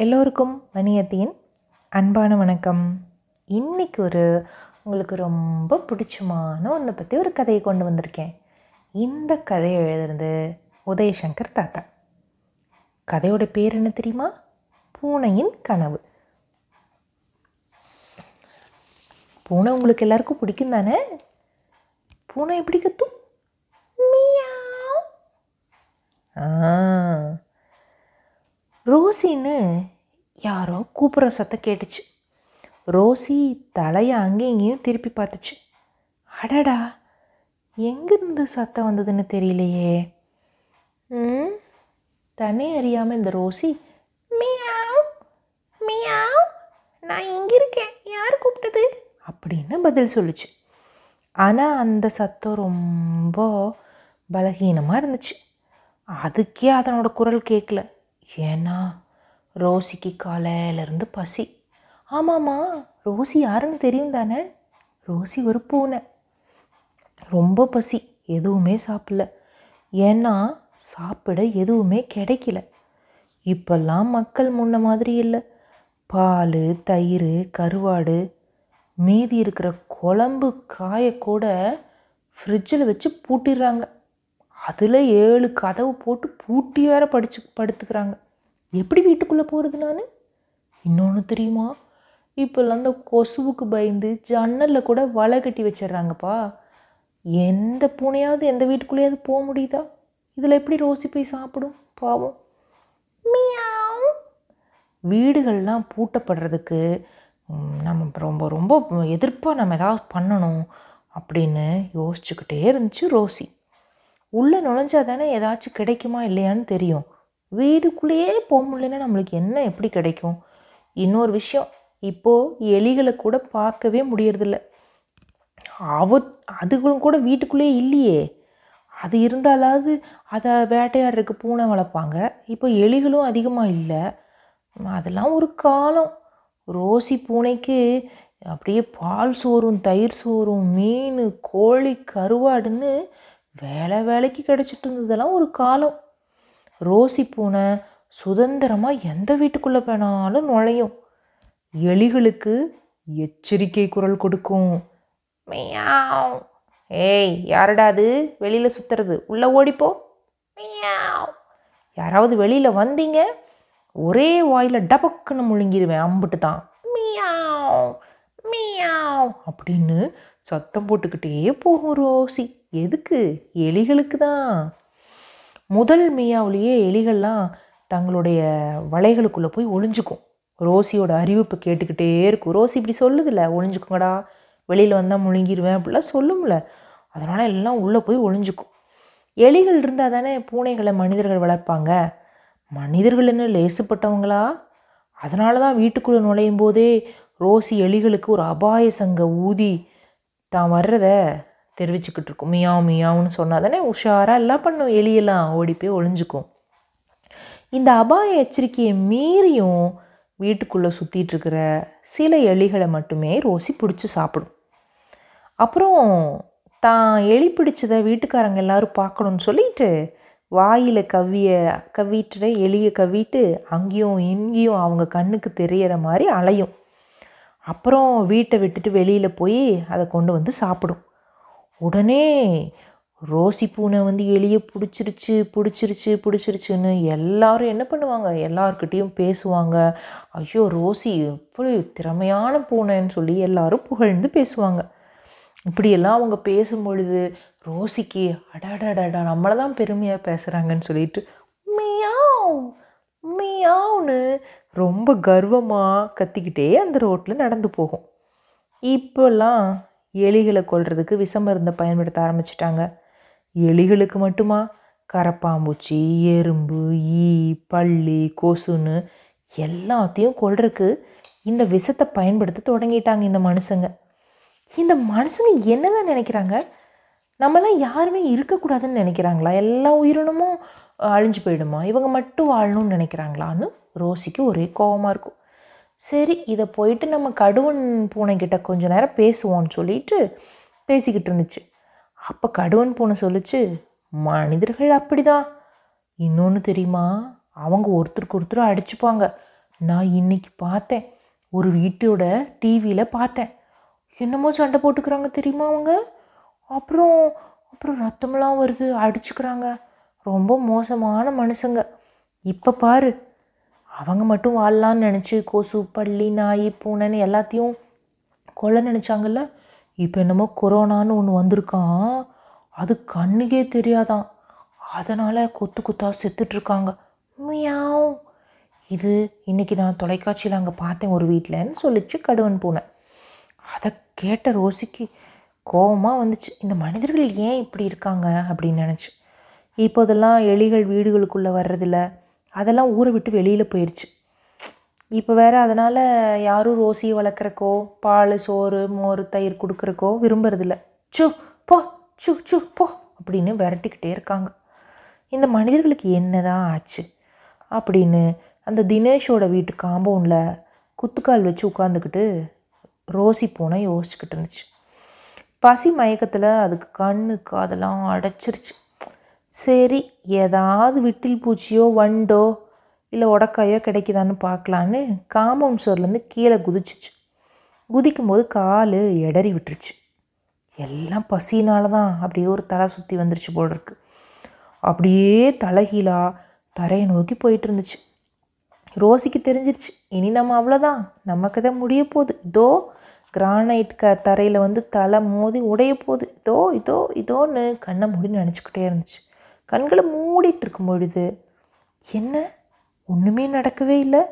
எல்லோருக்கும் மணியத்தின் அன்பான வணக்கம். இன்னைக்கு ஒரு உங்களுக்கு ரொம்ப பிடிச்சமான ஒன்றை பற்றி ஒரு கதையை கொண்டு வந்திருக்கேன். இந்த கதையை எழுதுறது உதயசங்கர் தாத்தா. கதையோட பேர் என்ன தெரியுமா? பூனையின் கனவு. பூனை உங்களுக்கு எல்லாருக்கும் பிடிக்கும் தானே? பூனை எப்படி கத்தும்? மியாவ். ஆ. ரோசின்னு யாரோ கூப்பிட்ற சத்தம் கேட்டுச்சு. ரோசி தலையை அங்கேயும் இங்கேயும் திருப்பி பார்த்துச்சு. அடடா எங்கேருந்து சத்தம் வந்ததுன்னு தெரியலையே. ம் தன்னை அறியாமல் இந்த ரோசி மியாவ் மியாவ் நான் இங்கே இருக்கேன் யார் கூப்பிட்டது? அப்படின்னு பதில் சொல்லுச்சு. ஆனால் அந்த சத்தம் ரொம்ப பலகீனமாக இருந்துச்சு. அதுக்கே அதனோட குரல் கேட்கல ஏன்னா ரோசிக்கு காலையிலேருந்து பசி. ஆமாம்மா ரோசி யாருன்னு தெரியும் தானே? ரோசி ஒரு பூனை. ரொம்ப பசி எதுவுமே சாப்பிடல. ஏன்னா சாப்பிட எதுவுமே கிடைக்கல. இப்பெல்லாம் மக்கள் முன்ன மாதிரி இல்லை. பால் தயிர் கருவாடு மீதி இருக்கிற குழம்பு காயை கூட ஃப்ரிட்ஜில் வச்சு பூட்டிடுறாங்க. அதில் ஏழு கதவு போட்டு பூட்டி வேற படிச்சு படுத்துக்கிறாங்க. எப்படி வீட்டுக்குள்ளே போகிறது நான்? இன்னொன்று தெரியுமா? இப்போல்லாம் அந்த கொசுவுக்கு பயந்து ஜன்னலில் கூட வலை கட்டி வச்சிடுறாங்கப்பா. எந்த பூனையாவது எந்த வீட்டுக்குள்ளேயாவது போக முடியுதா? இதில் எப்படி ரோசி போய் சாப்பிடும்? பாவம். மியாவ். வீடுகள்லாம் பூட்டப்படுறதுக்கு நம்ம ரொம்ப ரொம்ப எதிர்ப்பாக நம்ம ஏதாவது பண்ணணும் அப்படின்னு யோசிச்சுக்கிட்டே இருந்துச்சு ரோசி. உள்ளே நுழைஞ்சா தானே ஏதாச்சும் கிடைக்குமா இல்லையான்னு தெரியும். வீடுக்குள்ளேயே போக முடியலன்னா நம்மளுக்கு என்ன எப்படி கிடைக்கும்? இன்னொரு விஷயம் இப்போது எலிகளை கூட பார்க்கவே முடியறதில்ல. அவ அதுகளும் கூட வீட்டுக்குள்ளேயே இல்லையே. அது இருந்தாலாவது அதை வேட்டையாடுறதுக்கு பூனை வளர்ப்பாங்க. இப்போ எலிகளும் அதிகமாக இல்லை. அதெல்லாம் ஒரு காலம். ரோசி பூனைக்கு அப்படியே பால் சோறும் தயிர் சோறும் மீன் கோழி கருவாடுன்னு வேலை வேலைக்கு கிடச்சிட்டு இருந்ததெல்லாம் ஒரு காலம். ரோசி பூனை சுதந்திரமாக எந்த வீட்டுக்குள்ளே போனாலும் நுழையும். எலிகளுக்கு எச்சரிக்கை குரல் கொடுக்கும். மியாவ். ஏய் யாரடா அது? வெளியில் சுற்றுறது உள்ளே ஓடிப்போ. மியாவ். யாராவது வெளியில் வந்தீங்க? ஒரே வாயில் டபக்குன்னு முழுங்கிடுவேன் அம்பிட்டு தான் மியாவ். மியாவ். அப்படின்னு சத்தம் போட்டுக்கிட்டே போகும் ரோசி. எதுக்கு? எலிகளுக்கு தான் முதல் மியாவுலேயே எலிகள்லாம் தங்களுடைய வலைகளுக்குள்ளே போய் ஒளிஞ்சுக்கும். ரோசியோட அறிவிப்பு கேட்டுக்கிட்டே இருக்கும். ரோசி இப்படி சொல்லுதில்ல ஒளிஞ்சுக்குங்கடா வெளியில் வந்தால் முழுங்கிடுவேன் அப்படிலாம் சொல்லும்ல. அதனால் எல்லாம் உள்ளே போய் ஒளிஞ்சுக்கும். எலிகள் இருந்தால் தானே பூனைகளை மனிதர்கள் வளர்ப்பாங்க. மனிதர்கள் என்ன லேசுப்பட்டவங்களா? அதனால தான் வீட்டுக்குள்ளே நுழையும் போதே ரோசி எலிகளுக்கு ஒரு அபாய சங்க ஊதி தான் வர்றத தெரிவிச்சுக்கிட்டு இருக்கும் மியாவும் மியாவுன்னு சொன்னால் தானே உஷாராக எல்லாம் பண்ணும். எலியெல்லாம் ஓடி போய் ஒளிஞ்சுக்கும். இந்த அபாய எச்சரிக்கையை மீறியும் வீட்டுக்குள்ளே சுற்றிட்டு இருக்கிற சில எலிகளை மட்டுமே ரோசி பிடிச்சி சாப்பிடும். அப்புறம் தான் எலி பிடிச்சதை வீட்டுக்காரங்க எல்லாரும் பார்க்கணுன்னு சொல்லிட்டு வாயில் கவ்விய கவ்விட்டுற எலியை கவ்விட்டு அங்கேயும் இங்கேயும் அவங்க கண்ணுக்கு தெரியற மாதிரி அலையும். அப்புறம் வீட்டை விட்டுட்டு வெளியில் போய் அதை கொண்டு வந்து சாப்பிடும். உடனே ரோசி பூனை வந்து எலியை பிடிச்சிருச்சு பிடிச்சிருச்சு பிடிச்சிருச்சுன்னு எல்லாரும் என்ன பண்ணுவாங்க? எல்லார்கிட்டேயும் பேசுவாங்க. ஐயோ ரோசி எப்படி திறமையான பூனைன்னு சொல்லி எல்லாரும் புகழ்ந்து பேசுவாங்க. இப்படியெல்லாம் அவங்க பேசும் பொழுது ரோசிக்கு அடாடாடாடா நம்மளை தான் பெருமையாக பேசுகிறாங்கன்னு சொல்லிட்டு மியாவ் மியாவ்னு ரொம்ப கர்வமாக கத்திக்கிட்டே அந்த ரோட்டில் நடந்து போகும். இப்போல்லாம் எலிகளை கொல்றதுக்கு விஷ மருந்தை பயன்படுத்த ஆரம்பிச்சிட்டாங்க. எலிகளுக்கு மட்டுமா? கரப்பாம்பூச்சி எறும்பு ஈ பள்ளி கொசுன்னு எல்லாத்தையும் கொல்றதுக்கு இந்த விஷத்தை பயன்படுத்த தொடங்கிட்டாங்க இந்த மனுஷங்க. இந்த மனுஷங்க என்னதான் நினைக்கிறாங்க? நம்மலாம் யாருமே இருக்கக்கூடாதுன்னு நினைக்கிறாங்களா? எல்லா உயிரினமும் அழிஞ்சு போயிடுமா? இவங்க மட்டும் வாழணும்னு நினைக்கிறாங்களான்னு ரோசிக்கு ஒரே கோவமாக இருக்கும். சரி இதை போயிட்டு நம்ம கடுவன் பூனைக்கிட்ட கொஞ்ச நேரம் பேசுவோம்னு சொல்லிட்டு பேசிக்கிட்டு இருந்துச்சு. அப்போ கடுவன் பூனை சொல்லுச்சு மனிதர்கள் அப்படிதான். இன்னொன்று தெரியுமா? அவங்க ஒருத்தருக்கு ஒருத்தர் அடிச்சுப்பாங்க. நான் இன்னைக்கு பார்த்தேன். ஒரு வீட்டோட டிவியில் பார்த்தேன். என்னமோ சண்டை போட்டுக்கிறாங்க தெரியுமா அவங்க? அப்புறம் அப்புறம் ரத்தமெல்லாம் வருது அடிச்சுக்கிறாங்க. ரொம்ப மோசமான மனுஷங்க. இப்போ பாரு அவங்க மட்டும் வாழலான்னு நினச்சி கொசு பள்ளி நாய் பூனைன்னு எல்லாத்தையும் கொல்ல நினச்சாங்கல்ல? இப்போ என்னமோ கொரோனான்னு ஒன்று வந்திருக்கான் அது கண்ணுக்கே தெரியாதான். அதனால் கொத்து கொத்தாக செத்துட்ருக்காங்க மியாவ். இது இன்றைக்கி நான் தொலைக்காட்சியில் அங்கே பார்த்தேன் ஒரு வீட்டில்ன்னு சொல்லிச்சு கடுவன் பூனை. அதை கேட்ட ரோசிக்கு கோபமாக வந்துச்சு. இந்த மனிதர்கள் ஏன் இப்படி இருக்காங்க அப்படின்னு நினச்சி. இப்போதெல்லாம் எலிகள் வீடுகளுக்குள்ளே வர்றதில்ல. அதெல்லாம் ஊரை விட்டு வெளியில் போயிடுச்சு இப்போ வேறு அதனால் யாரும் ரோசியை வளர்க்குறக்கோ பால் சோறு மோர் தயிர் கொடுக்குறக்கோ விரும்புறதில்ல. சு போ சு சு போ அப்படின்னு விரட்டிக்கிட்டே இருக்காங்க. இந்த மனிதர்களுக்கு என்ன தான் ஆச்சு? அப்படின்னு அந்த தினேஷோட வீட்டு காம்பவுண்டில் குத்துக்கால் வச்சு உட்காந்துக்கிட்டு ரோசி பூனை யோசிச்சுக்கிட்டு இருந்துச்சு. பசி மயக்கத்தில் அதுக்கு கண்ணு காதெல்லாம் அடைச்சிருச்சு. சரி ஏதாவது விட்டில் பூச்சியோ வண்டோ இல்லை உடக்காயோ கிடைக்குதான்னு பார்க்கலான்னு காம்பவுண்ட் சோர்லேருந்து கீழே குதிச்சிச்சு. குதிக்கும்போது கால் எடறி விட்டுருச்சு. எல்லாம் பசினால தான் அப்படியே ஒரு தலை சுற்றி வந்துருச்சு போல் இருக்கு அப்படியே தலைகீழாக தரையை நோக்கி போயிட்டு இருந்துச்சு ரோசிக்கு தெரிஞ்சிருச்சு இனி நம்ம அவ்வளோதான் நமக்கு தான் முடிய போகுது. இதோ கிரானைட் க தரையில் வந்து தலை மோதி உடைய போகுது. இதோ இதோ இதோன்னு கண்ணை மூடி நினச்சிக்கிட்டே இருந்துச்சு. கண்களை மூடிட்டு இருக்கும் பொழுது என்ன? ஒன்றுமே நடக்கவே இல்லை?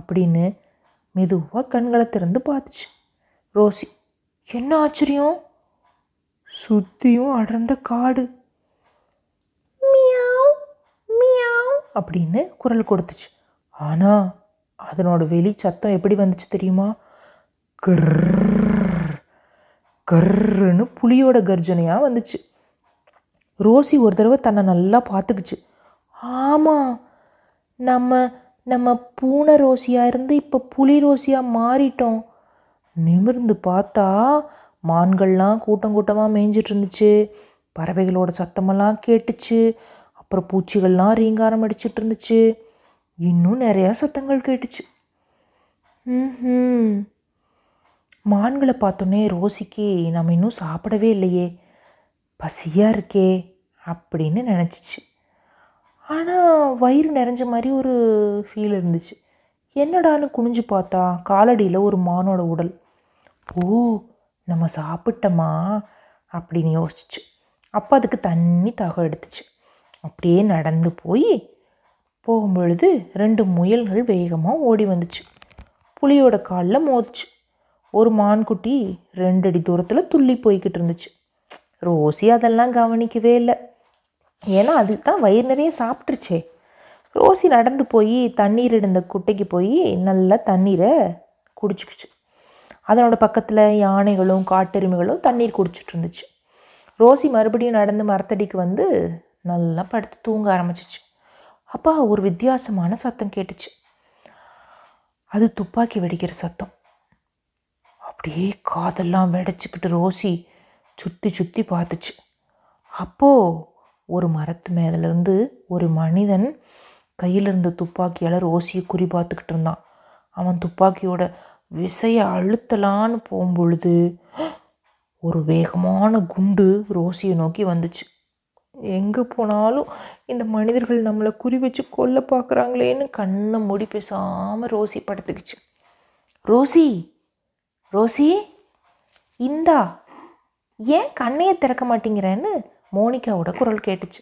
அப்படின்னு மெதுவாக கண்களை திறந்து பார்த்துச்சு. ரோசி என்ன ஆச்சரியம்? சுற்றியும் அடர்ந்த காடு. மியாவ் மியாவ் அப்படின்னு குரல் கொடுத்துச்சு. ஆனால் அதனோட வெளி சத்தம் எப்படி வந்துச்சு தெரியுமா? கர் கர்ன்னு புலியோட கர்ஜனையாக வந்துச்சு. ரோசி ஒரு தடவை தன்னை நல்லா பார்த்துக்குச்சு. ஆமாம் நம்ம நம்ம பூனை ரோசியாக இருந்து இப்போ புலி ரோசியாக மாறிட்டோம். நிமிர்ந்து பார்த்தா மான்கள்லாம் கூட்டம் கூட்டமாக மேய்ஞ்சிட்டு இருந்துச்சு பறவைகளோட சத்தமெல்லாம் கேட்டுச்சு. அப்புறம் பூச்சிகள்லாம் ரீங்காரம் அடிச்சிட்டு இருந்துச்சு இன்னும் நிறையா சத்தங்கள் கேட்டுச்சு. ம் மான்களை பார்த்தோன்னே ரோசிக்கு நம்ம இன்னும் சாப்பிடவே இல்லையே. பசியாக இருக்கே அப்படின்னு நினச்சிச்சு. ஆனால் வயிறு நிறைஞ்ச மாதிரி ஒரு ஃபீல் இருந்துச்சு. என்னடான்னு குனிஞ்சு பார்த்தா காலடியில் ஒரு மானோட உடல். ஓ நம்ம சாப்பிட்டோமா? அப்படின்னு யோசிச்சு. அப்போ அதுக்கு தண்ணி தாகம் எடுத்துச்சு. அப்படியே நடந்து போய் போகும்பொழுது ரெண்டு முயல்கள் வேகமாக ஓடி வந்துச்சு. புலியோட காலில் மோதிச்சு. ஒரு மான்குட்டி ரெண்டடி தூரத்தில் துள்ளி போய்கிட்டு இருந்துச்சு. ரோசி அதெல்லாம் கவனிக்கவே இல்லை. ஏன்னா அது தான் வயிறு நிறைய சாப்பிட்ருச்சே ரோசி நடந்து போய் தண்ணீர் இருந்த குட்டைக்கு போய் நல்லா தண்ணீரை குடிச்சிக்கிச்சு. அதனோட பக்கத்தில் யானைகளும் காட்டெருமைகளும் தண்ணீர் குடிச்சிட்டு இருந்துச்சு. ரோசி மறுபடியும் நடந்து மரத்தடிக்கு வந்து நல்லா படுத்து தூங்க ஆரம்பிச்சிச்சு. அப்பா ஒரு வித்தியாசமான சத்தம் கேட்டுச்சு. அது துப்பாக்கி வெடிக்கிற சத்தம். அப்படியே காதெல்லாம் வெடைச்சிக்கிட்டு ரோசி சுற்றி சுற்றி பார்த்துச்சு. அப்போது ஒரு மரத்து மேலேருந்து ஒரு மனிதன் கையில் இருந்த துப்பாக்கியால் ரோசியை குறி பார்த்துக்கிட்டு இருந்தான். அவன் துப்பாக்கியோட விசையை அழுத்தலான்னு போகும்பொழுது ஒரு வேகமான குண்டு ரோசியை நோக்கி வந்துச்சு. எங்கே போனாலும் இந்த மனிதர்கள் நம்மளை குறி வச்சு கொல்ல பார்க்குறாங்களேன்னு கண்ணை மூடி பேசாமல் ரோசி படுத்துக்கிச்சு. ரோசி ரோசி இந்தா. ஏன் கண்ணையை திறக்க மாட்டேங்கிறேன்னு மோனிகாவோட குரல் கேட்டுச்சு.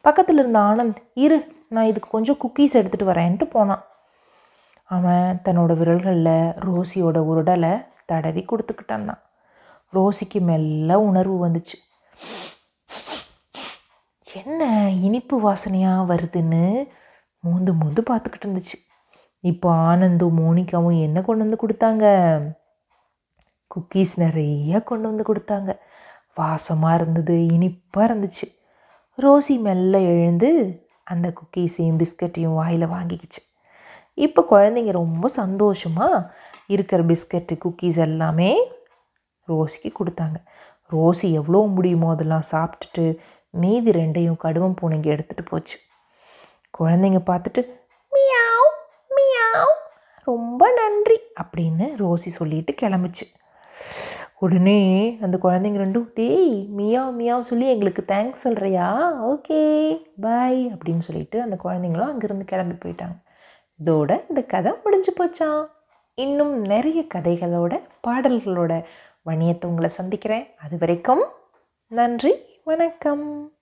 பக்கத்தில் இருந்த ஆனந்த் இரு நான் இதுக்கு கொஞ்சம் குக்கீஸ் எடுத்துகிட்டு வரேன்ட்டு போனான். அவன் தன்னோட விரல்களில் ரோசியோட உருடலை தடவி கொடுத்துக்கிட்டான் தான். ரோசிக்கு மெல்ல உணர்வு வந்துச்சு. என்ன இனிப்பு வாசனையாக வருதுன்னு மூந்து மூந்து பார்த்துக்கிட்டு இருந்துச்சு. இப்போ ஆனந்தும் மோனிகாவும் என்ன கொண்டு வந்து கொடுத்தாங்க? குக்கீஸ் நிறைய கொண்டு வந்து கொடுத்தாங்க. வாசமாக இருந்தது இனிப்பாக இருந்துச்சு. ரோசி மெல்ல எழுந்து அந்த குக்கீஸையும் பிஸ்கட்டையும் வாயில் வாங்கிக்கிச்சு. இப்போ குழந்தைங்க ரொம்ப சந்தோஷமாக இருக்கிற பிஸ்கட்டு குக்கீஸ் எல்லாமே ரோசிக்கு கொடுத்தாங்க. ரோசி எவ்வளோ முடியுமோ அதெல்லாம் சாப்பிட்டுட்டு மீதி ரெண்டையும் கடுவம் பூனைங்க எடுத்துகிட்டு போச்சு. குழந்தைங்க பார்த்துட்டு மியாவ் மியாவ் ரொம்ப நன்றி அப்படின்னு ரோசி சொல்லிட்டு கிளம்புச்சு. உடனே அந்த குழந்தைங்க ரெண்டும் டேய் மியாவ் மியாவ் சொல்லி எங்களுக்கு தேங்க்ஸ் சொல்கிறியா ஓகே பாய் அப்படின்னு சொல்லிட்டு அந்த குழந்தைங்களும் அங்கேருந்து கிளம்பி போயிட்டாங்க. இதோட இந்த கதை முடிஞ்சு போச்சான் இன்னும் நிறைய கதைகளோட பாடல்களோட வணியத்தை உங்களை சந்திக்கிறேன். அது வரைக்கும் நன்றி வணக்கம்.